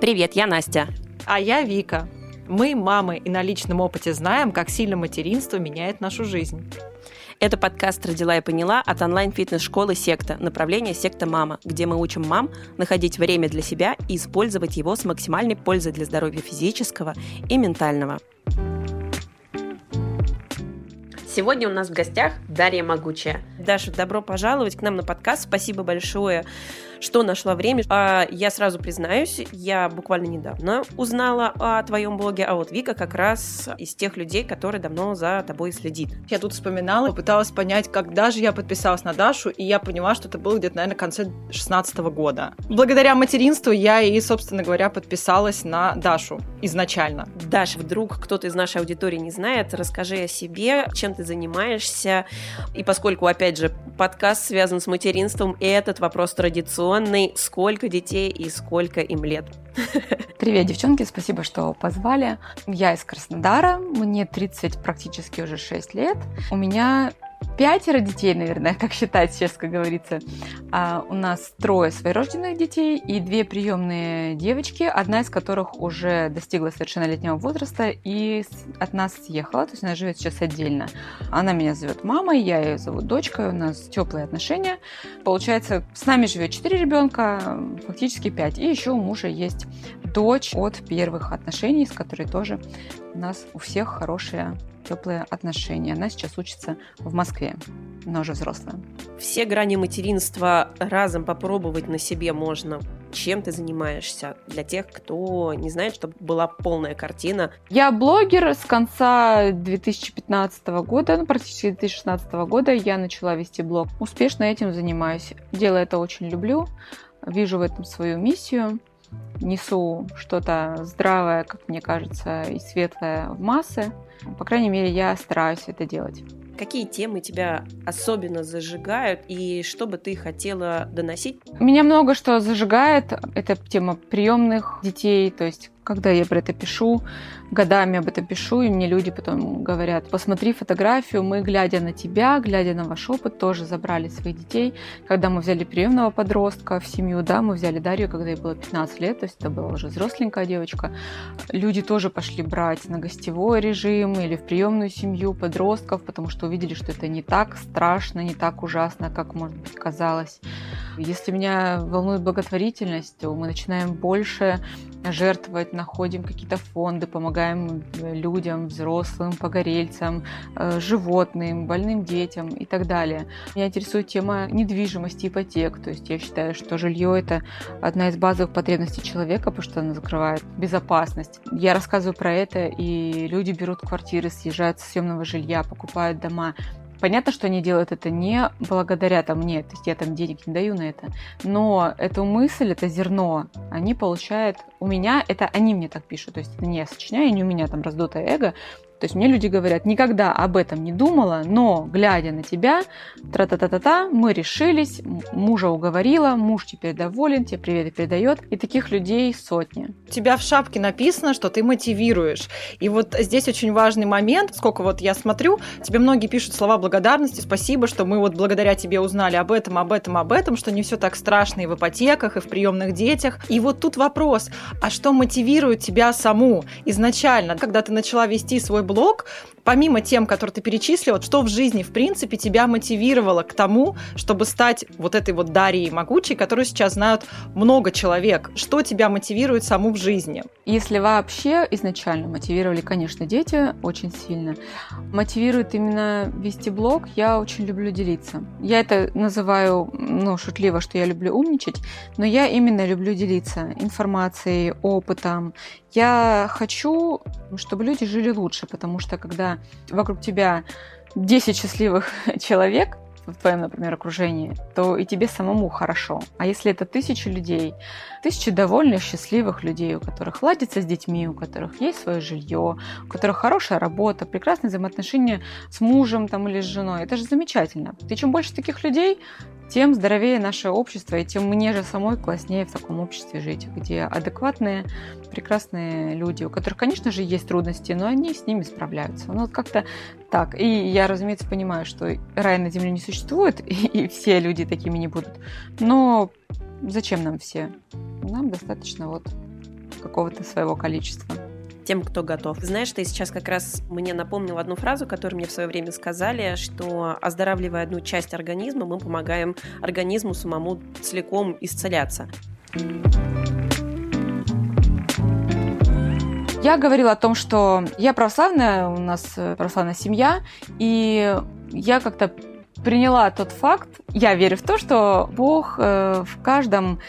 Привет, я Настя. А я Вика. Мы, мамы, и на личном опыте знаем, как сильно материнство меняет нашу жизнь. Это подкаст «Родила и поняла» от онлайн-фитнес-школы «Секта», направление «Секта Мама», где мы учим мам находить время для себя и использовать его с максимальной пользой для здоровья физического и ментального. Сегодня у нас в гостях Дарья Могучая. Даша, добро пожаловать к нам на подкаст. Спасибо большое что нашла время. А, я сразу признаюсь, я буквально недавно узнала о твоем блоге, а вот Вика как раз из тех людей, которые давно за тобой следит. Я тут вспоминала, пыталась понять, когда же я подписалась на Дашу, и я поняла, что это было где-то, наверное, в конце 16 года. Благодаря материнству я и, собственно говоря, подписалась на Дашу изначально. Даша, вдруг кто-то из нашей аудитории не знает, расскажи о себе, чем ты занимаешься. И поскольку, опять же, подкаст связан с материнством, и этот вопрос традиционный, традиционный «Сколько детей и сколько им лет?» Привет, девчонки, спасибо, что позвали. Я из Краснодара, мне 30 практически уже 6 лет. У меня пятеро детей, наверное, как считать сейчас, как говорится. А у нас трое своерожденных детей и две приемные девочки, одна из которых уже достигла совершеннолетнего возраста и от нас съехала, то есть она живет сейчас отдельно. Она меня зовет мамой, я ее зову дочкой, у нас теплые отношения. Получается, с нами живет четыре ребенка, фактически пять. И еще у мужа есть дочь от первых отношений, с которой тоже у нас у всех хорошие теплые отношения. Она сейчас учится в Москве, но уже взрослая. Все грани материнства разом попробовать на себе можно. Чем ты занимаешься? Для тех, кто не знает, чтобы была полная картина. Я блогер с конца 2015 года, ну, практически 2016 года я начала вести блог. Успешно этим занимаюсь. Дело это очень люблю. Вижу в этом свою миссию несу что-то здравое, как мне кажется, и светлое в массы. По крайней мере, я стараюсь это делать. Какие темы тебя особенно зажигают и что бы ты хотела доносить? Меня много что зажигает. Это тема приемных детей, то есть когда я про это пишу, годами об этом пишу, и мне люди потом говорят, посмотри фотографию, мы, глядя на тебя, глядя на ваш опыт, тоже забрали своих детей. Когда мы взяли приемного подростка в семью, да, мы взяли Дарью, когда ей было 15 лет, то есть это была уже взросленькая девочка. Люди тоже пошли брать на гостевой режим или в приемную семью подростков, потому что увидели, что это не так страшно, не так ужасно, как, может быть, казалось. Если меня волнует благотворительность, мы начинаем больше жертвовать, находим какие-то фонды, помогаем людям, взрослым, погорельцам, э, животным, больным детям и так далее. Меня интересует тема недвижимости, ипотек. То есть я считаю, что жилье – это одна из базовых потребностей человека, потому что она закрывает безопасность. Я рассказываю про это, и люди берут квартиры, съезжают с съемного жилья, покупают дома. Понятно, что они делают это не благодаря там мне, то есть я там денег не даю на это, но эту мысль, это зерно, они получают у меня, это они мне так пишут, то есть это не я сочиняю, не у меня там раздутое эго, то есть мне люди говорят, никогда об этом не думала, но глядя на тебя, тра-та-та-та-та, мы решились, мужа уговорила, муж теперь доволен, тебе приветы передает, и таких людей сотни. У тебя в шапке написано, что ты мотивируешь. И вот здесь очень важный момент, сколько вот я смотрю, тебе многие пишут слова благодарности, спасибо, что мы вот благодаря тебе узнали об этом, об этом, об этом, что не все так страшно и в ипотеках, и в приемных детях. И вот тут вопрос, а что мотивирует тебя саму изначально, когда ты начала вести свой блог, помимо тем, которые ты перечислила, что в жизни, в принципе, тебя мотивировало к тому, чтобы стать вот этой вот Дарьей Могучей, которую сейчас знают много человек? Что тебя мотивирует саму в жизни? Если вообще изначально мотивировали, конечно, дети очень сильно. Мотивирует именно вести блог, я очень люблю делиться. Я это называю, ну, шутливо, что я люблю умничать, но я именно люблю делиться информацией, опытом. Я хочу, чтобы люди жили лучше, потому что когда вокруг тебя 10 счастливых человек, в твоем, например, окружении, то и тебе самому хорошо. А если это тысячи людей, тысячи довольных, счастливых людей, у которых ладится с детьми, у которых есть свое жилье, у которых хорошая работа, прекрасные взаимоотношения с мужем там, или с женой, это же замечательно. И чем больше таких людей, тем здоровее наше общество, и тем мне же самой класснее в таком обществе жить, где адекватные, прекрасные люди, у которых, конечно же, есть трудности, но они с ними справляются. Ну, вот как-то так. И я, разумеется, понимаю, что рай на земле не существует, и, и все люди такими не будут. Но зачем нам все? Нам достаточно вот какого-то своего количества тем, кто готов. Знаешь, ты сейчас как раз мне напомнил одну фразу, которую мне в свое время сказали, что оздоравливая одну часть организма, мы помогаем организму самому целиком исцеляться. Я говорила о том, что я православная, у нас православная семья, и я как-то приняла тот факт, я верю в то, что Бог э, в каждом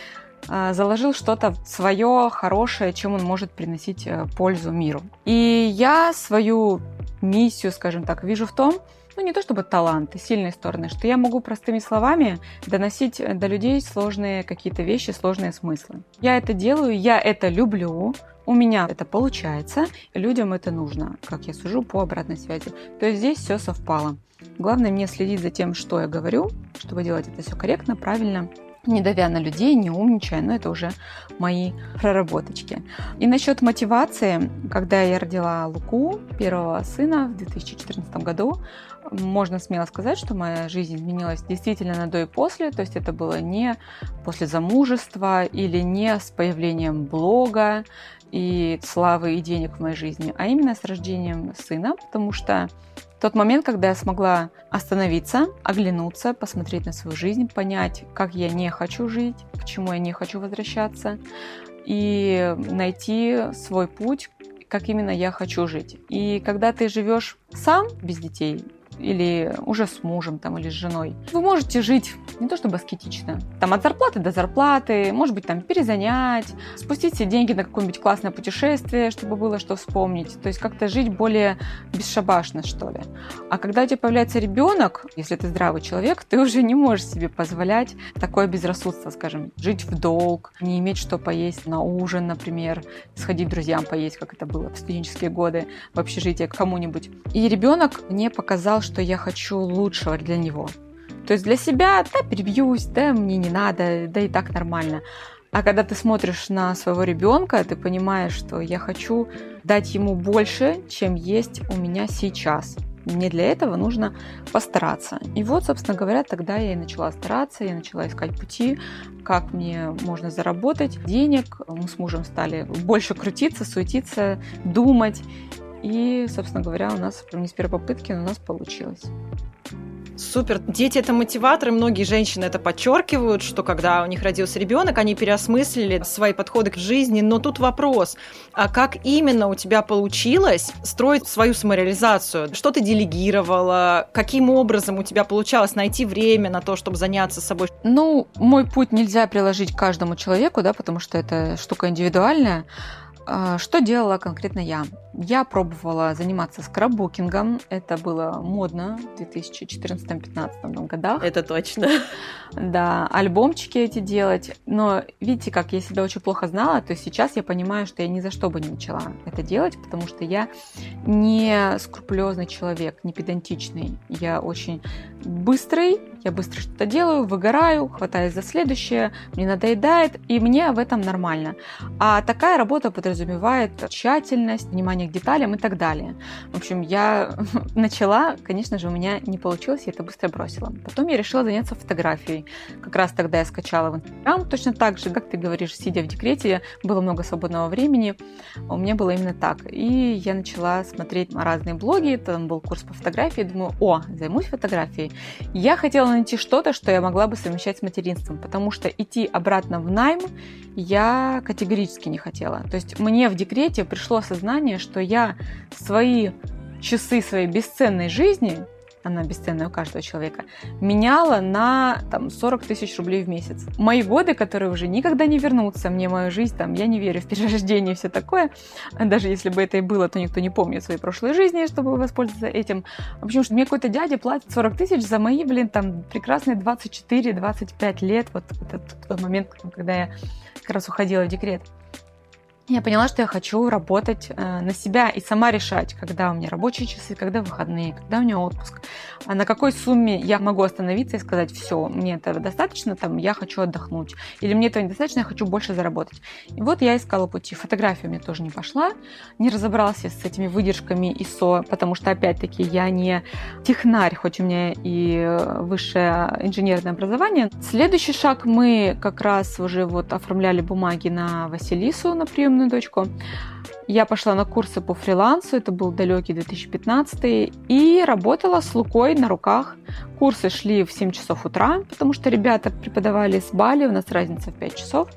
а, заложил что-то свое хорошее, чем он может приносить э, пользу миру. И я свою миссию, скажем так, вижу в том, ну не то чтобы таланты, сильные стороны, что я могу простыми словами доносить до людей сложные какие-то вещи, сложные смыслы. Я это делаю, я это люблю, у меня это получается, людям это нужно, как я сужу по обратной связи. То есть здесь все совпало. Главное мне следить за тем, что я говорю, чтобы делать это все корректно, правильно не давя на людей, не умничая, но это уже мои проработочки. И насчет мотивации, когда я родила Луку, первого сына в 2014 году, можно смело сказать, что моя жизнь изменилась действительно на до и после, то есть это было не после замужества или не с появлением блога и славы и денег в моей жизни, а именно с рождением сына, потому что тот момент, когда я смогла остановиться, оглянуться, посмотреть на свою жизнь, понять, как я не хочу жить, к чему я не хочу возвращаться, и найти свой путь, как именно я хочу жить. И когда ты живешь сам без детей, или уже с мужем там, или с женой, вы можете жить не то чтобы аскетично, там от зарплаты до зарплаты, может быть, там перезанять, спустить все деньги на какое-нибудь классное путешествие, чтобы было что вспомнить, то есть как-то жить более бесшабашно, что ли. А когда у тебя появляется ребенок, если ты здравый человек, ты уже не можешь себе позволять такое безрассудство, скажем, жить в долг, не иметь что поесть на ужин, например, сходить друзьям поесть, как это было в студенческие годы в общежитии кому-нибудь. И ребенок мне показал, что я хочу лучшего для него. То есть для себя, да, перебьюсь, да, мне не надо, да и так нормально. А когда ты смотришь на своего ребенка, ты понимаешь, что я хочу дать ему больше, чем есть у меня сейчас. Мне для этого нужно постараться. И вот, собственно говоря, тогда я и начала стараться, я начала искать пути, как мне можно заработать денег. Мы с мужем стали больше крутиться, суетиться, думать. И, собственно говоря, у нас не с первой попытки, но у нас получилось. Супер. Дети это мотиваторы. Многие женщины это подчеркивают, что когда у них родился ребенок, они переосмыслили свои подходы к жизни. Но тут вопрос, а как именно у тебя получилось строить свою самореализацию? Что ты делегировала? Каким образом у тебя получалось найти время на то, чтобы заняться собой? Ну, мой путь нельзя приложить каждому человеку, да, потому что это штука индивидуальная. А, что делала конкретно я? Я пробовала заниматься скраббукингом. Это было модно в 2014-2015 годах. Это точно. Да, альбомчики эти делать. Но видите, как я себя очень плохо знала, то сейчас я понимаю, что я ни за что бы не начала это делать, потому что я не скрупулезный человек, не педантичный. Я очень быстрый, я быстро что-то делаю, выгораю, хватаюсь за следующее, мне надоедает, и мне в этом нормально. А такая работа подразумевает тщательность, внимание к деталям и так далее. В общем, я начала, конечно же, у меня не получилось, я это быстро бросила. Потом я решила заняться фотографией. Как раз тогда я скачала в Инстаграм, точно так же, как ты говоришь, сидя в декрете, было много свободного времени, у меня было именно так. И я начала смотреть разные блоги, там был курс по фотографии, думаю, о, займусь фотографией. Я хотела найти что-то, что я могла бы совмещать с материнством, потому что идти обратно в найм я категорически не хотела. То есть мне в декрете пришло осознание, что я свои часы своей бесценной жизни она бесценная у каждого человека, меняла на там, 40 тысяч рублей в месяц. Мои годы, которые уже никогда не вернутся, мне мою жизнь, там, я не верю в перерождение и все такое, даже если бы это и было, то никто не помнит своей прошлой жизни, чтобы воспользоваться этим. В общем, что мне какой-то дядя платит 40 тысяч за мои, блин, там, прекрасные 24-25 лет, вот этот тот момент, когда я как раз уходила в декрет я поняла, что я хочу работать э, на себя и сама решать, когда у меня рабочие часы, когда выходные, когда у меня отпуск, а на какой сумме я могу остановиться и сказать, все, мне этого достаточно, там, я хочу отдохнуть, или мне этого недостаточно, я хочу больше заработать. И вот я искала пути. Фотография у меня тоже не пошла, не разобралась с этими выдержками ISO, потому что, опять-таки, я не технарь, хоть у меня и высшее инженерное образование. Следующий шаг мы как раз уже вот оформляли бумаги на Василису, на приемную приемную дочку. Я пошла на курсы по фрилансу, это был далекий 2015, и работала с Лукой на руках. Курсы шли в 7 часов утра, потому что ребята преподавали с Бали, у нас разница в 5 часов.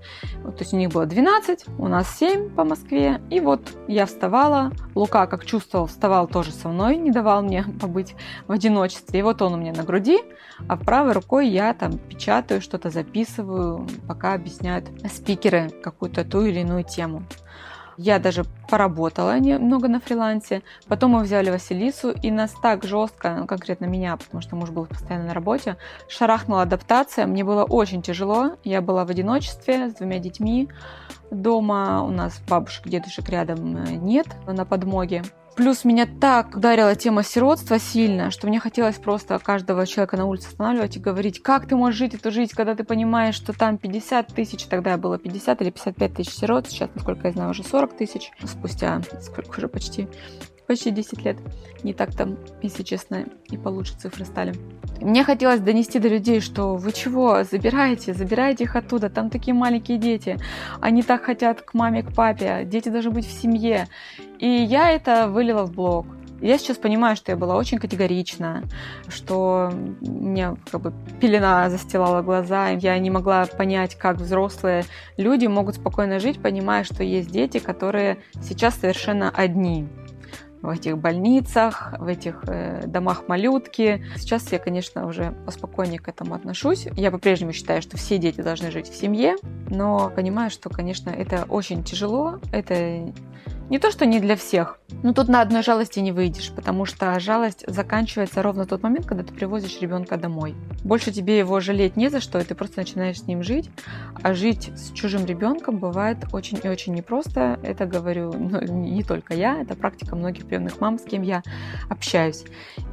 То есть у них было 12, у нас 7 по Москве. И вот я вставала, Лука, как чувствовал, вставал тоже со мной, не давал мне побыть в одиночестве. И вот он у меня на груди, а правой рукой я там печатаю, что-то записываю, пока объясняют спикеры какую-то ту или иную тему. Я даже поработала немного на фрилансе. Потом мы взяли Василису, и нас так жестко, ну, конкретно меня, потому что муж был постоянно на работе, шарахнула адаптация. Мне было очень тяжело. Я была в одиночестве с двумя детьми. Дома у нас бабушек, дедушек рядом э, нет на подмоге. Плюс меня так ударила тема сиротства сильно, что мне хотелось просто каждого человека на улице останавливать и говорить, как ты можешь жить эту жизнь, когда ты понимаешь, что там 50 тысяч, тогда было 50 или 55 тысяч сирот, сейчас, насколько я знаю, уже 40 тысяч, спустя сколько уже почти почти 10 лет. Не так там, если честно, и получше цифры стали. Мне хотелось донести до людей, что вы чего, забирайте, забирайте их оттуда, там такие маленькие дети, они так хотят к маме, к папе, дети должны быть в семье. И я это вылила в блог. Я сейчас понимаю, что я была очень категорична, что мне как бы пелена застилала глаза, я не могла понять, как взрослые люди могут спокойно жить, понимая, что есть дети, которые сейчас совершенно одни в этих больницах, в этих э, домах малютки. Сейчас я, конечно, уже поспокойнее к этому отношусь. Я по-прежнему считаю, что все дети должны жить в семье, но понимаю, что, конечно, это очень тяжело, это не то, что не для всех, но тут на одной жалости не выйдешь, потому что жалость заканчивается ровно тот момент, когда ты привозишь ребенка домой. Больше тебе его жалеть не за что, и ты просто начинаешь с ним жить. А жить с чужим ребенком бывает очень и очень непросто. Это говорю ну, не только я, это практика многих приемных мам, с кем я общаюсь.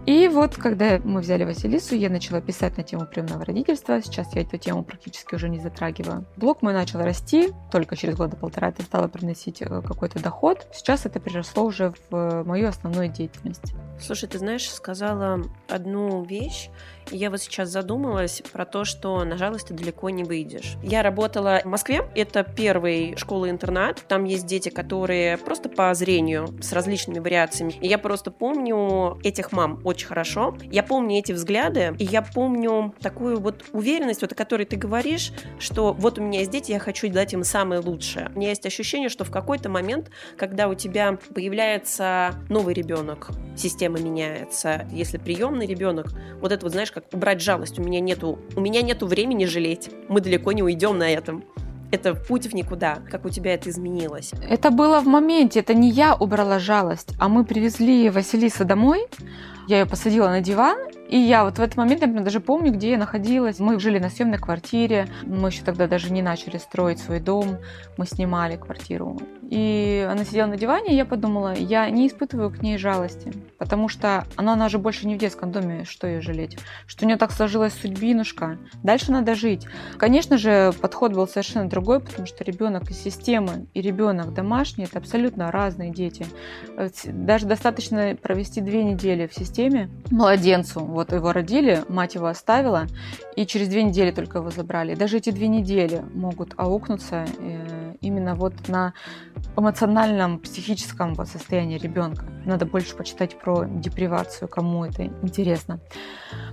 И вот, когда мы взяли Василису, я начала писать на тему приемного родительства. Сейчас я эту тему практически уже не затрагиваю. Блог мой начал расти, только через года полтора это стало приносить э, какой-то доход. Сейчас это переросло уже в мою основную деятельность. Слушай, ты знаешь, сказала одну вещь, я вот сейчас задумалась про то, что на жалость ты далеко не выйдешь. Я работала в Москве, это первый школа-интернат, там есть дети, которые просто по зрению с различными вариациями. И я просто помню этих мам очень хорошо. Я помню эти взгляды, и я помню такую вот уверенность, вот о которой ты говоришь, что вот у меня есть дети, я хочу дать им самое лучшее. У меня есть ощущение, что в какой-то момент, когда у тебя появляется новый ребенок, система меняется, если приемный ребенок, вот это вот, знаешь, убрать жалость. У меня нету, у меня нету времени жалеть. Мы далеко не уйдем на этом это путь в никуда. Как у тебя это изменилось? Это было в моменте. Это не я убрала жалость, а мы привезли Василиса домой. Я ее посадила на диван, и я вот в этот момент, я даже помню, где я находилась. Мы жили на съемной квартире, мы еще тогда даже не начали строить свой дом, мы снимали квартиру. И она сидела на диване, и я подумала, я не испытываю к ней жалости, потому что она, она же больше не в детском доме, что ее жалеть, что у нее так сложилась судьбинушка, дальше надо жить. Конечно же, подход был совершенно другой, потому что ребенок из системы и ребенок домашний – это абсолютно разные дети. Даже достаточно провести две недели в системе младенцу, вот его родили, мать его оставила, и через две недели только его забрали. Даже эти две недели могут аукнуться э, именно вот на эмоциональном, психическом состоянии ребенка. Надо больше почитать про депривацию, кому это интересно.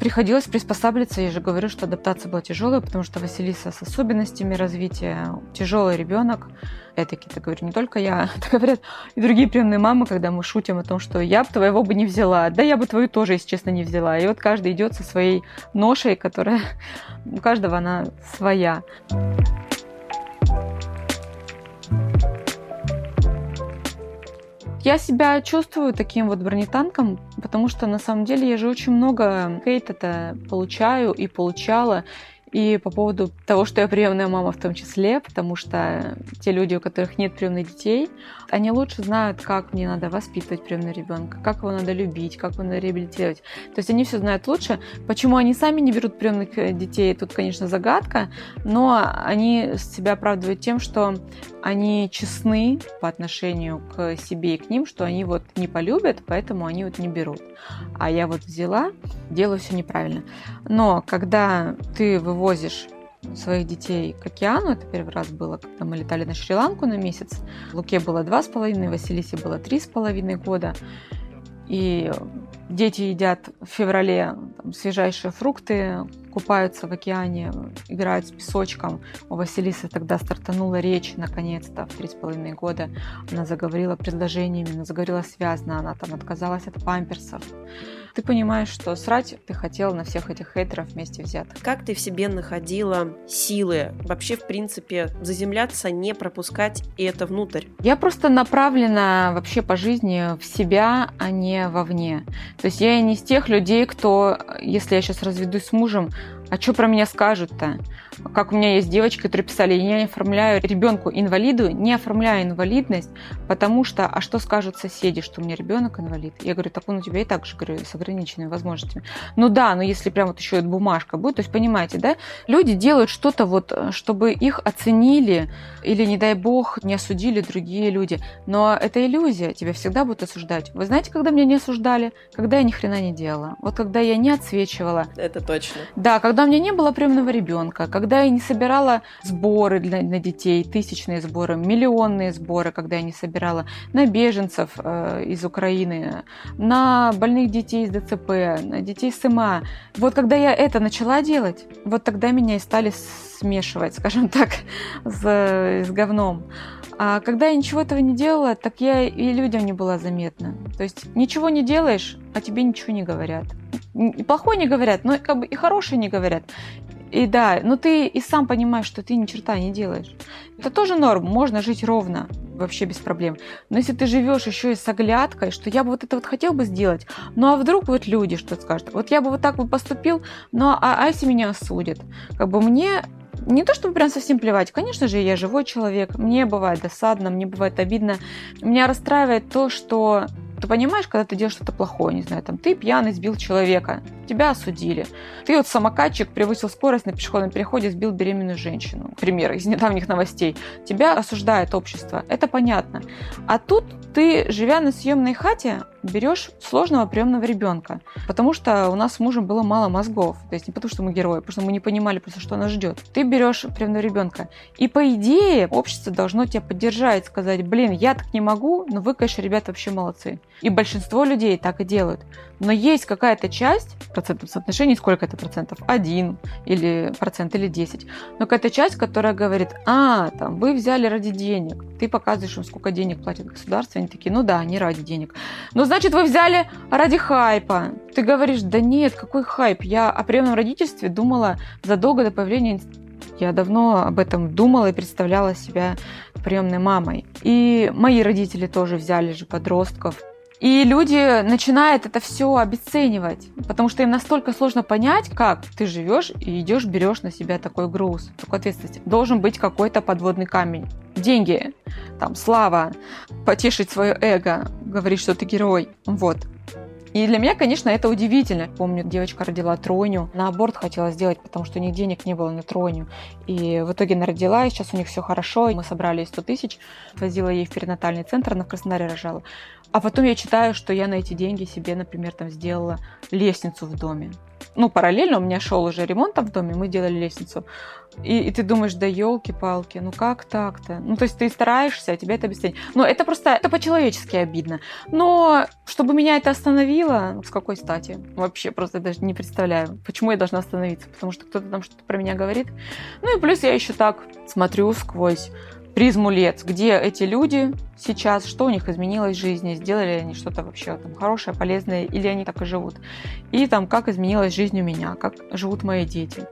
Приходилось приспосабливаться, я же говорю, что адаптация была тяжелая, потому что Василиса с особенностями развития, тяжелый ребенок, это это говорю не только я, это говорят и другие приемные мамы, когда мы шутим о том, что я бы твоего бы не взяла, да я бы твою тоже, если честно, не взяла. И вот каждый идет со своей ношей, которая у каждого она своя. Я себя чувствую таким вот бронетанком, потому что на самом деле я же очень много хейта получаю и получала. И по поводу того, что я приемная мама в том числе, потому что те люди, у которых нет приемных детей, они лучше знают, как мне надо воспитывать приемного ребенка, как его надо любить, как его надо реабилитировать. То есть они все знают лучше. Почему они сами не берут приемных э, детей, тут, конечно, загадка, но они себя оправдывают тем, что они честны по отношению к себе и к ним, что они вот не полюбят, поэтому они вот не берут. А я вот взяла, делаю все неправильно. Но когда ты вывозишь своих детей к океану. Это первый раз было, когда мы летали на Шри-Ланку на месяц. Луке было два с половиной, Василисе было три с половиной года. И дети едят в феврале там, свежайшие фрукты, купаются в океане, играют с песочком. У Василисы тогда стартанула речь, наконец-то, в три с половиной года. Она заговорила предложениями, она заговорила связно, она там отказалась от памперсов. Ты понимаешь, что срать ты хотела на всех этих хейтеров вместе взятых. Как ты в себе находила силы вообще, в принципе, заземляться, не пропускать это внутрь? Я просто направлена вообще по жизни в себя, а не вовне. То есть я не из тех людей, кто, если я сейчас разведусь с мужем, а что про меня скажут-то? Как у меня есть девочки, которые писали, я не оформляю ребенку инвалиду, не оформляю инвалидность, потому что, а что скажут соседи, что у меня ребенок инвалид? Я говорю, так он у тебя и так же, говорю, с ограниченными возможностями. Ну да, но если прям вот еще и бумажка будет, то есть понимаете, да, люди делают что-то вот, чтобы их оценили или, не дай бог, не осудили другие люди. Но это иллюзия, тебя всегда будут осуждать. Вы знаете, когда меня не осуждали? Когда я ни хрена не делала. Вот когда я не отсвечивала. Это точно. Да, когда у меня не было приемного ребенка, когда я не собирала сборы для, на детей, тысячные сборы, миллионные сборы, когда я не собирала на беженцев э, из Украины, на больных детей из ДЦП, на детей с ИМА. Вот когда я это начала делать, вот тогда меня и стали смешивать, скажем так, с, с говном. А когда я ничего этого не делала, так я и людям не была заметна. То есть ничего не делаешь, а тебе ничего не говорят. И плохое не говорят, но как бы и хорошее не говорят. И да, но ты и сам понимаешь, что ты ни черта не делаешь. Это тоже норм, можно жить ровно, вообще без проблем. Но если ты живешь еще и с оглядкой, что я бы вот это вот хотел бы сделать, ну а вдруг вот люди что скажут, вот я бы вот так бы поступил, но а, а если меня осудят? Как бы мне не то, чтобы прям совсем плевать. Конечно же, я живой человек. Мне бывает досадно, мне бывает обидно. Меня расстраивает то, что ты понимаешь, когда ты делаешь что-то плохое, не знаю, там, ты пьяный сбил человека, тебя осудили. Ты вот самокатчик превысил скорость на пешеходном переходе, сбил беременную женщину. Пример из недавних новостей. Тебя осуждает общество. Это понятно. А тут ты, живя на съемной хате, берешь сложного приемного ребенка, потому что у нас с мужем было мало мозгов, то есть не потому что мы герои, потому что мы не понимали просто, что нас ждет. Ты берешь приемного ребенка, и по идее общество должно тебя поддержать, сказать, блин, я так не могу, но вы, конечно, ребята вообще молодцы. И большинство людей так и делают. Но есть какая-то часть, процентном соотношении, сколько это процентов? Один или процент или десять. Но какая-то часть, которая говорит, а, там, вы взяли ради денег. Ты показываешь им, сколько денег платит государство. Они такие, ну да, не ради денег. Но значит, вы взяли ради хайпа. Ты говоришь, да нет, какой хайп? Я о приемном родительстве думала задолго до появления я давно об этом думала и представляла себя приемной мамой. И мои родители тоже взяли же подростков и люди начинают это все обесценивать, потому что им настолько сложно понять, как ты живешь и идешь, берешь на себя такой груз, такую ответственность. Должен быть какой-то подводный камень. Деньги, там, слава, потешить свое эго, говорить, что ты герой. Вот. И для меня, конечно, это удивительно. Помню, девочка родила тройню. На аборт хотела сделать, потому что у них денег не было на тройню. И в итоге она родила, и сейчас у них все хорошо. Мы собрали 100 тысяч, возила ей в перинатальный центр, она в Краснодаре рожала. А потом я читаю, что я на эти деньги себе, например, там сделала лестницу в доме. Ну, параллельно у меня шел уже ремонт там в доме, мы делали лестницу. И, и ты думаешь, да елки-палки, ну как так-то? Ну, то есть ты стараешься, а тебя это обесценивает. Ну, это просто, это по-человечески обидно. Но чтобы меня это остановило, с какой стати? Вообще просто даже не представляю, почему я должна остановиться. Потому что кто-то там что-то про меня говорит. Ну и плюс я еще так смотрю сквозь призму лет, где эти люди сейчас, что у них изменилось в жизни, сделали они что-то вообще там хорошее, полезное, или они так и живут. И там, как изменилась жизнь у меня, как живут мои дети.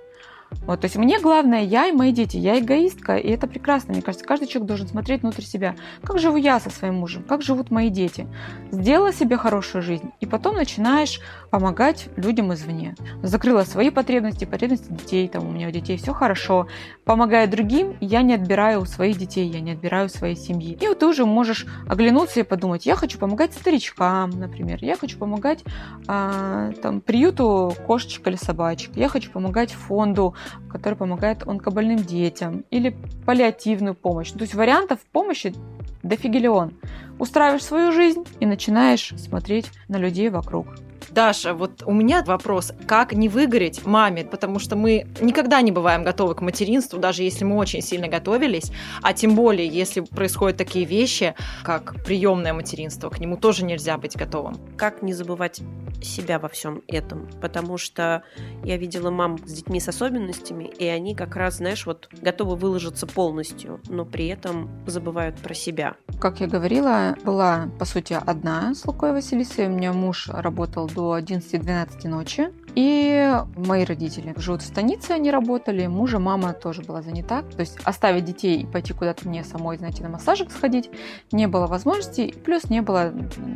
Вот, то есть мне главное, я и мои дети, я эгоистка, и это прекрасно. Мне кажется, каждый человек должен смотреть внутрь себя. Как живу я со своим мужем, как живут мои дети. Сделала себе хорошую жизнь, и потом начинаешь помогать людям извне. Закрыла свои потребности, потребности детей, там у меня у детей все хорошо. Помогая другим, я не отбираю у своих детей, я не отбираю у своей семьи. И вот ты уже можешь оглянуться и подумать, я хочу помогать старичкам, например, я хочу помогать а, там, приюту кошечек или собачек, я хочу помогать фонду который помогает онкобольным детям, или паллиативную помощь. То есть вариантов помощи дофигелион. Устраиваешь свою жизнь и начинаешь смотреть на людей вокруг. Даша, вот у меня вопрос, как не выгореть маме, потому что мы никогда не бываем готовы к материнству, даже если мы очень сильно готовились, а тем более, если происходят такие вещи, как приемное материнство, к нему тоже нельзя быть готовым. Как не забывать себя во всем этом, потому что я видела мам с детьми с особенностями, и они как раз, знаешь, вот готовы выложиться полностью, но при этом забывают про себя. Как я говорила, была, по сути, одна с Лукой Василисой. У меня муж работал до 11-12 ночи. И мои родители живут в станице, они работали, мужа, мама тоже была занята. То есть оставить детей и пойти куда-то мне самой, знаете, на массажик сходить не было возможности. Плюс не было,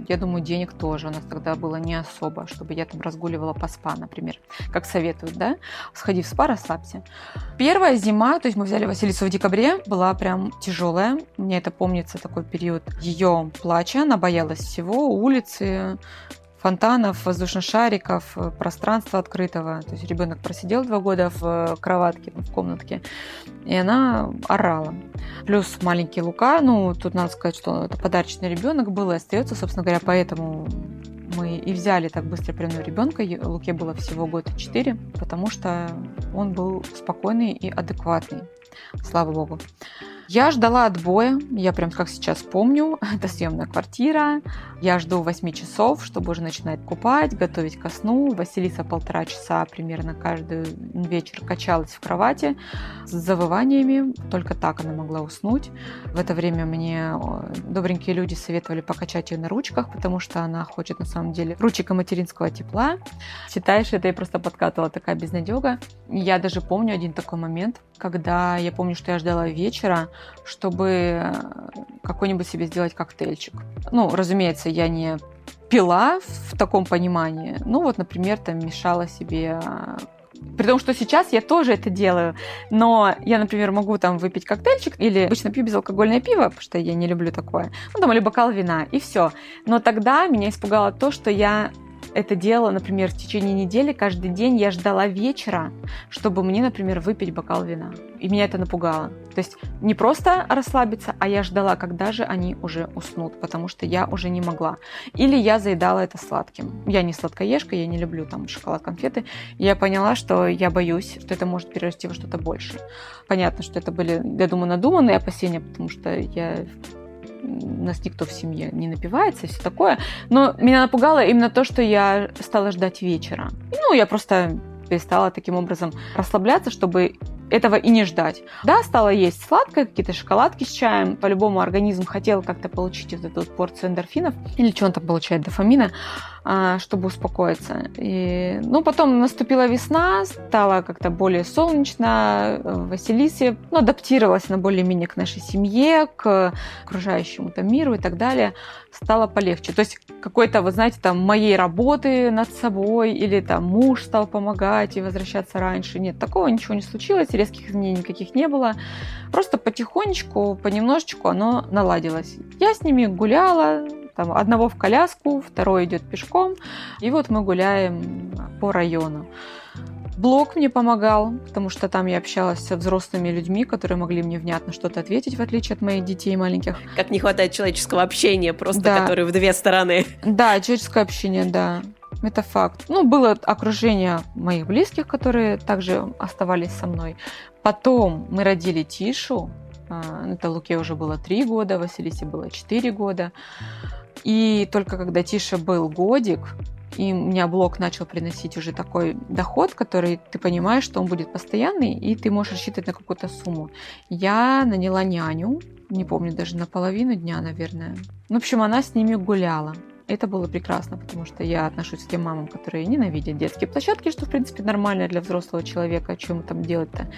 я думаю, денег тоже. У нас тогда было не особо, чтобы я там разгуливала по спа, например. Как советуют, да? Сходи в спа, расслабься. Первая зима, то есть мы взяли Василису в декабре, была прям тяжелая. Мне это помнится такой период ее плача. Она боялась всего, улицы, фонтанов, воздушных шариков, э, пространства открытого. То есть ребенок просидел два года в э, кроватке, в комнатке, и она орала. Плюс маленький Лука, ну, тут надо сказать, что это подарочный ребенок был и остается, собственно говоря, поэтому мы и взяли так быстро приемного ребенка. Луке было всего год и четыре, потому что он был спокойный и адекватный. Слава богу. Я ждала отбоя, я прям как сейчас помню, это съемная квартира, я жду 8 часов, чтобы уже начинать купать, готовить ко сну. Василиса полтора часа примерно каждый вечер качалась в кровати с завываниями, только так она могла уснуть. В это время мне добренькие люди советовали покачать ее на ручках, потому что она хочет на самом деле ручек и материнского тепла. Считаешь, это я просто подкатывала такая безнадега. Я даже помню один такой момент, когда я помню, что я ждала вечера, чтобы э, какой-нибудь себе сделать коктейльчик. Ну, разумеется, я не пила в таком понимании. Ну, вот, например, там мешала себе э, при том, что сейчас я тоже это делаю, но я, например, могу там выпить коктейльчик или обычно пью безалкогольное пиво, потому что я не люблю такое, ну, там, или бокал вина, и все. Но тогда меня испугало то, что я это делала, например, в течение недели, каждый день я ждала вечера, чтобы мне, например, выпить бокал вина. И меня это напугало. То есть не просто расслабиться, а я ждала, когда же они уже уснут, потому что я уже не могла. Или я заедала это сладким. Я не сладкоежка, я не люблю там шоколад, конфеты. Я поняла, что я боюсь, что это может перерасти во что-то большее. Понятно, что это были, я думаю, надуманные опасения, потому что я нас никто в семье не напивается все такое. Но меня напугало именно то, что я стала ждать вечера. Ну, я просто перестала таким образом расслабляться, чтобы этого и не ждать. Да, стала есть сладкое, какие-то шоколадки с чаем. По-любому организм хотел как-то получить вот эту вот порцию эндорфинов или что он там получает, дофамина. А, чтобы успокоиться. И, ну, потом наступила весна, стало как-то более солнечно, Василисе ну, адаптировалась на более-менее к нашей семье, к окружающему там миру и так далее, стало полегче. То есть какой-то, вы знаете, там моей работы над собой или там муж стал помогать и возвращаться раньше. Нет, такого ничего не случилось, резких изменений никаких не было. Просто потихонечку, понемножечку оно наладилось. Я с ними гуляла, там одного в коляску, второй идет пешком, и вот мы гуляем по району. Блог мне помогал, потому что там я общалась со взрослыми людьми, которые могли мне внятно что-то ответить, в отличие от моих детей маленьких. Как не хватает человеческого общения, просто да. которые в две стороны. Да, человеческое общение, да. Это факт. Ну, было окружение моих близких, которые также оставались со мной. Потом мы родили Тишу. А, это Луке уже было три года, Василисе было четыре года. И только когда Тише был годик, и у меня блог начал приносить уже такой доход, который ты понимаешь, что он будет постоянный, и ты можешь рассчитывать на какую-то сумму. Я наняла няню, не помню, даже на половину дня, наверное. В общем, она с ними гуляла. Это было прекрасно, потому что я отношусь к тем мамам, которые ненавидят детские площадки, что, в принципе, нормально для взрослого человека, о чем там делать-то.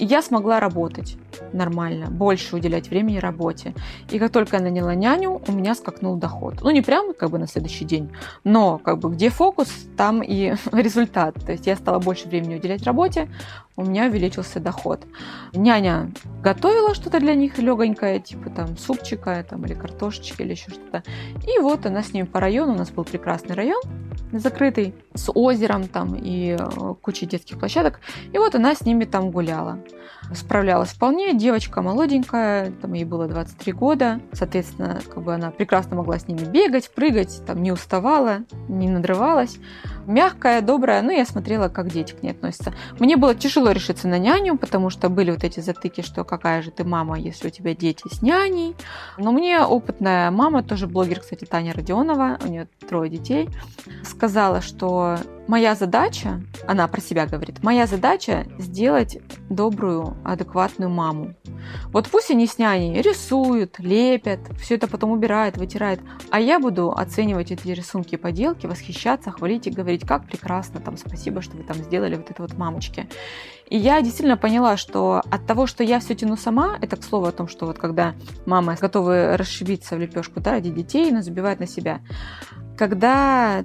И я смогла работать нормально, больше уделять времени работе. И как только я наняла няню, у меня скакнул доход. Ну, не прямо как бы на следующий день, но как бы где фокус, там и результат. То есть я стала больше времени уделять работе, у меня увеличился доход. Няня готовила что-то для них легонькое, типа там супчика там, или картошечки или еще что-то. И вот она с ними по району, у нас был прекрасный район, закрытый, с озером там и э, кучей детских площадок. И вот она с ними там гуляла. Справлялась вполне, девочка молоденькая, там ей было 23 года, соответственно, как бы она прекрасно могла с ними бегать, прыгать, там не уставала, не надрывалась. Мягкая, добрая, ну я смотрела, как дети к ней относятся. Мне было тяжело решиться на няню, потому что были вот эти затыки, что какая же ты мама, если у тебя дети с няней. Но мне опытная мама, тоже блогер, кстати, Таня Родионова, у нее трое детей, сказала, что моя задача, она про себя говорит, моя задача сделать добрую, адекватную маму. Вот пусть они с няней рисуют, лепят, все это потом убирают, вытирают, а я буду оценивать эти рисунки и поделки, восхищаться, хвалить и говорить, как прекрасно, там, спасибо, что вы там сделали вот это вот мамочки. И я действительно поняла, что от того, что я все тяну сама, это к слову о том, что вот когда мама готовы расшибиться в лепешку да, ради детей, но забивает на себя, когда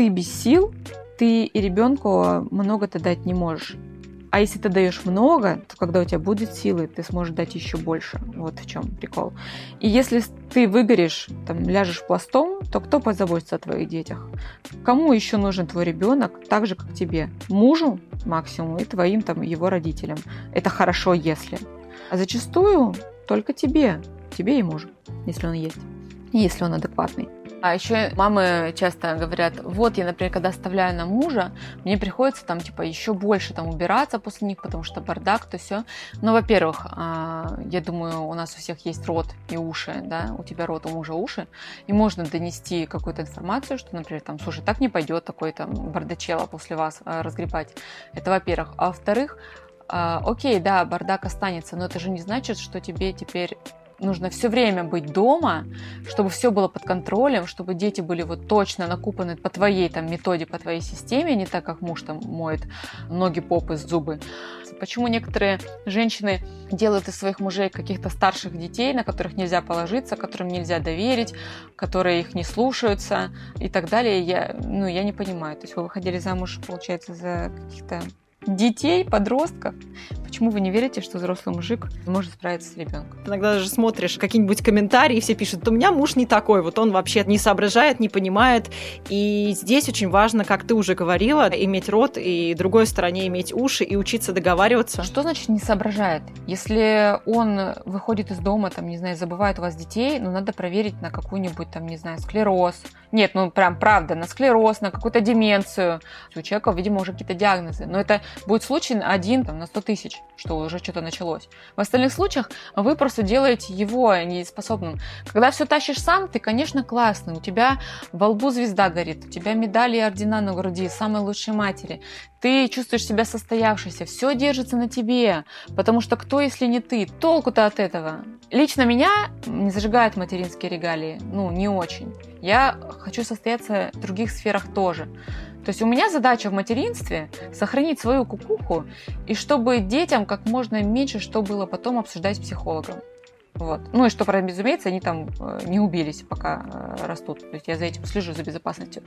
ты без сил, ты и ребенку много-то дать не можешь. А если ты даешь много, то когда у тебя будет силы, ты сможешь дать еще больше. Вот в чем прикол. И если ты выгоришь, там, ляжешь пластом, то кто позаботится о твоих детях? Кому еще нужен твой ребенок, так же, как тебе? Мужу максимум и твоим там его родителям. Это хорошо, если. А зачастую только тебе, тебе и мужу, если он есть, если он адекватный. А еще мамы часто говорят, вот я, например, когда оставляю на мужа, мне приходится там типа еще больше там убираться после них, потому что бардак, то все. Но, во-первых, а, я думаю, у нас у всех есть рот и уши, да, у тебя рот, у мужа уши, и можно донести какую-то информацию, что, например, там, слушай, так не пойдет такой там бардачела после вас а, разгребать. Это, во-первых. А во-вторых, окей, да, бардак останется, но это же не значит, что тебе теперь нужно все время быть дома, чтобы все было под контролем, чтобы дети были вот точно накупаны по твоей там методе, по твоей системе, не так, как муж там моет ноги, попы, зубы. Почему некоторые женщины делают из своих мужей каких-то старших детей, на которых нельзя положиться, которым нельзя доверить, которые их не слушаются и так далее, я, ну, я не понимаю. То есть вы выходили замуж, получается, за каких-то детей, подростков. Почему вы не верите, что взрослый мужик может справиться с ребенком? Иногда даже смотришь какие-нибудь комментарии, и все пишут, у меня муж не такой, вот он вообще не соображает, не понимает. И здесь очень важно, как ты уже говорила, иметь рот и другой стороне иметь уши и учиться договариваться. Что значит не соображает? Если он выходит из дома, там, не знаю, забывает у вас детей, ну, надо проверить на какую-нибудь, там, не знаю, склероз. Нет, ну, прям правда, на склероз, на какую-то деменцию. У человека, видимо, уже какие-то диагнозы. Но это будет случай один там, на 100 тысяч, что уже что-то началось. В остальных случаях вы просто делаете его неспособным. Когда все тащишь сам, ты, конечно, классный. У тебя во лбу звезда горит, у тебя медали и ордена на груди, самой лучшей матери. Ты чувствуешь себя состоявшейся, все держится на тебе, потому что кто, если не ты? Толку-то от этого. Лично меня не зажигают материнские регалии, ну, не очень. Я хочу состояться в других сферах тоже. То есть у меня задача в материнстве сохранить свою кукуху, и чтобы детям как можно меньше что было потом обсуждать с психологом. Вот. Ну и что, разумеется, они там э, не убились, пока э, растут. То есть я за этим слежу, за безопасностью.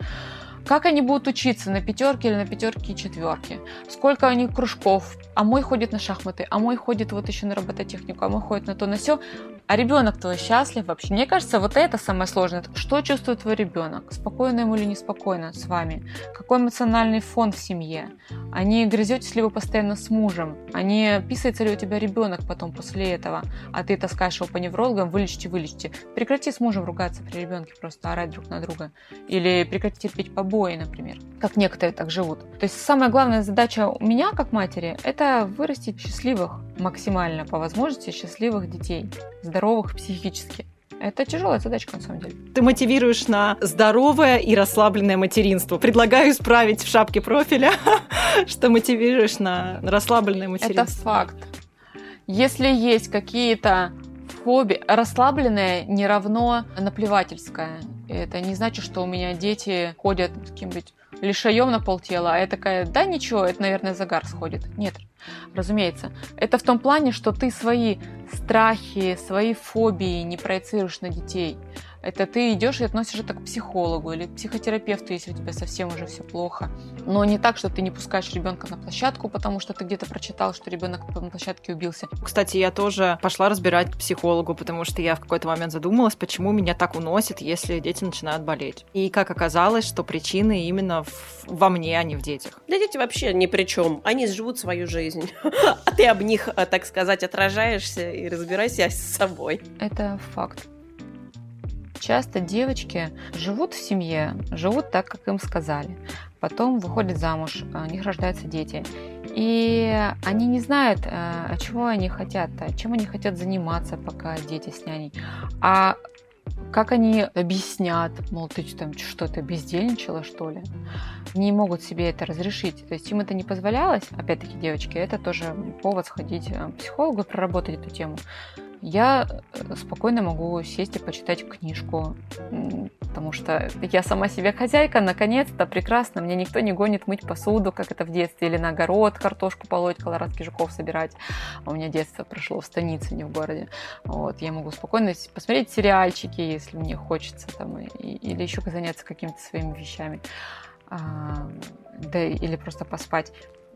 Как они будут учиться на пятерке или на пятерке и четверке? Сколько у них кружков? А мой ходит на шахматы, а мой ходит вот еще на робототехнику, а мой ходит на то, на все. А ребенок твой счастлив вообще? Мне кажется, вот это самое сложное. Что чувствует твой ребенок? Спокойно ему или неспокойно с вами? Какой эмоциональный фон в семье? А не грызетесь ли вы постоянно с мужем? А не писается ли у тебя ребенок потом после этого? А ты таскаешь его по неврологам, вылечите, вылечите. Прекрати с мужем ругаться при ребенке, просто орать друг на друга. Или прекрати терпеть побои, например. Как некоторые так живут. То есть самая главная задача у меня, как матери, это вырастить счастливых, максимально по возможности счастливых детей здоровых психически. Это тяжелая задачка, на самом деле. Ты мотивируешь на здоровое и расслабленное материнство. Предлагаю исправить в шапке профиля, что мотивируешь на расслабленное материнство. Это факт. Если есть какие-то фобии, расслабленное не равно наплевательское. Это не значит, что у меня дети ходят с каким-нибудь лишаем на полтела, а я такая, да ничего, это, наверное, загар сходит. Нет, разумеется. Это в том плане, что ты свои страхи, свои фобии не проецируешь на детей. Это ты идешь и относишь это к психологу или к психотерапевту, если у тебя совсем уже все плохо. Но не так, что ты не пускаешь ребенка на площадку, потому что ты где-то прочитал, что ребенок на площадке убился. Кстати, я тоже пошла разбирать психологу, потому что я в какой-то момент задумалась, почему меня так уносит, если дети начинают болеть. И как оказалось, что причины именно в, во мне, а не в детях. Да дети вообще ни при чем. Они живут свою жизнь. А ты об них, так сказать, отражаешься и разбирайся с собой. Это факт. Часто девочки живут в семье, живут так, как им сказали. Потом выходят замуж, у них рождаются дети. И они не знают, а чего они хотят, чем они хотят заниматься, пока дети с няней. А как они объяснят, мол, ты там что-то бездельничала, что ли? Не могут себе это разрешить. То есть им это не позволялось, опять-таки, девочки, это тоже повод сходить к психологу, проработать эту тему я э, спокойно могу сесть и почитать книжку, потому что я сама себе хозяйка, наконец-то, прекрасно, мне никто не гонит мыть посуду, как это в детстве, или на огород картошку полоть, колорадских жуков собирать. А у меня детство прошло в станице, не в городе. Вот, я могу спокойно посмотреть сериальчики, если мне хочется, там, и, или еще заняться какими-то своими вещами. А, да, или просто поспать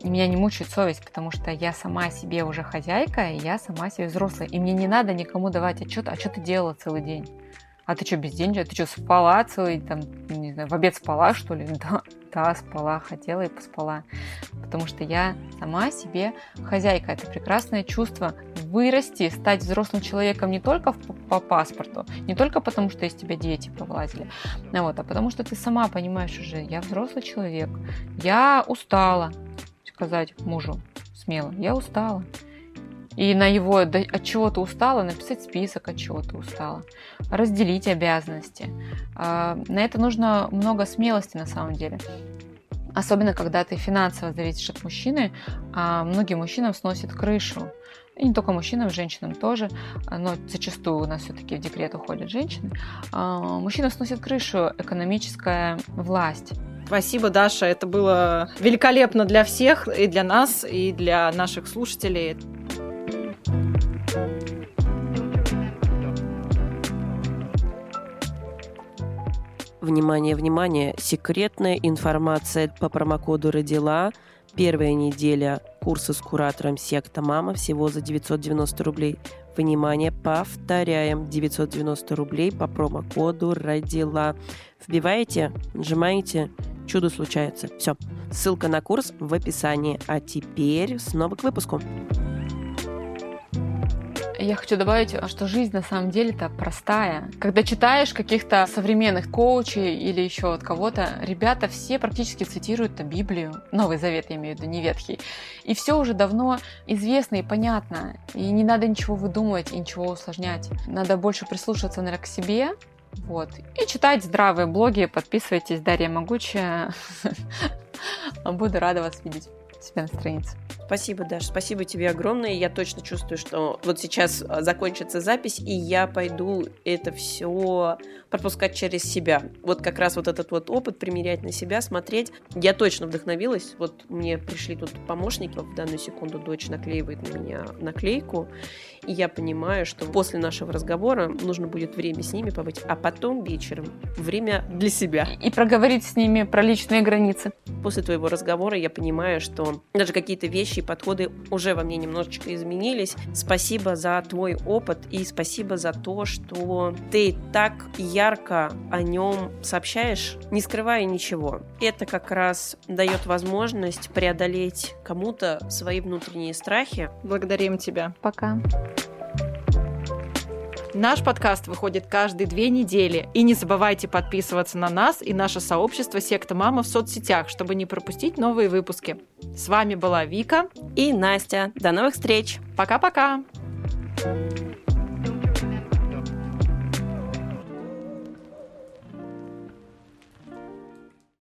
меня не мучает совесть, потому что я сама себе уже хозяйка, и я сама себе взрослая. И мне не надо никому давать отчет, а что ты делала целый день? А ты что, бездельничала? Ты что, спала целый, там, не знаю, в обед спала, что ли? Да, да, спала, хотела и поспала. Потому что я сама себе хозяйка. Это прекрасное чувство вырасти, стать взрослым человеком не только по паспорту, не только потому, что из тебя дети повлазили, вот, а потому что ты сама понимаешь уже, я взрослый человек, я устала, сказать мужу смело, я устала. И на его от чего ты устала написать список, от чего ты устала, разделить обязанности. А, на это нужно много смелости на самом деле. Особенно, когда ты финансово зависишь от мужчины, а многим мужчинам сносит крышу. И не только мужчинам, женщинам тоже, но зачастую у нас все-таки в декрет уходят женщины. А, мужчинам сносит крышу экономическая власть. Спасибо, Даша. Это было великолепно для всех, и для нас, и для наших слушателей. Внимание, внимание! Секретная информация по промокоду «Родила». Первая неделя курса с куратором секта «Мама» всего за 990 рублей. Внимание, повторяем, 990 рублей по промокоду «Родила». Вбиваете, нажимаете, чудо случается. Все. Ссылка на курс в описании. А теперь снова к выпуску. Я хочу добавить, что жизнь на самом деле-то простая. Когда читаешь каких-то современных коучей или еще от кого-то, ребята все практически цитируют Библию, Новый Завет, я имею в виду, не Ветхий. И все уже давно известно и понятно. И не надо ничего выдумывать и ничего усложнять. Надо больше прислушиваться, наверное, к себе, вот. И читать здравые блоги, подписывайтесь, Дарья Могучая. Буду рада вас видеть себя на странице. Спасибо, Даш, спасибо тебе огромное. Я точно чувствую, что вот сейчас а, закончится запись, и я пойду это все пропускать через себя. Вот как раз вот этот вот опыт примерять на себя, смотреть. Я точно вдохновилась. Вот мне пришли тут помощники. В данную секунду дочь наклеивает на меня наклейку. И я понимаю, что после нашего разговора нужно будет время с ними побыть, а потом вечером время для себя. И проговорить с ними про личные границы. После твоего разговора я понимаю, что даже какие-то вещи и подходы уже во мне немножечко изменились. Спасибо за твой опыт и спасибо за то, что ты так ярко о нем сообщаешь, не скрывая ничего. Это как раз дает возможность преодолеть кому-то свои внутренние страхи. Благодарим тебя. Пока. Наш подкаст выходит каждые две недели. И не забывайте подписываться на нас и наше сообщество «Секта Мама» в соцсетях, чтобы не пропустить новые выпуски. С вами была Вика и Настя. До новых встреч. Пока-пока. thank you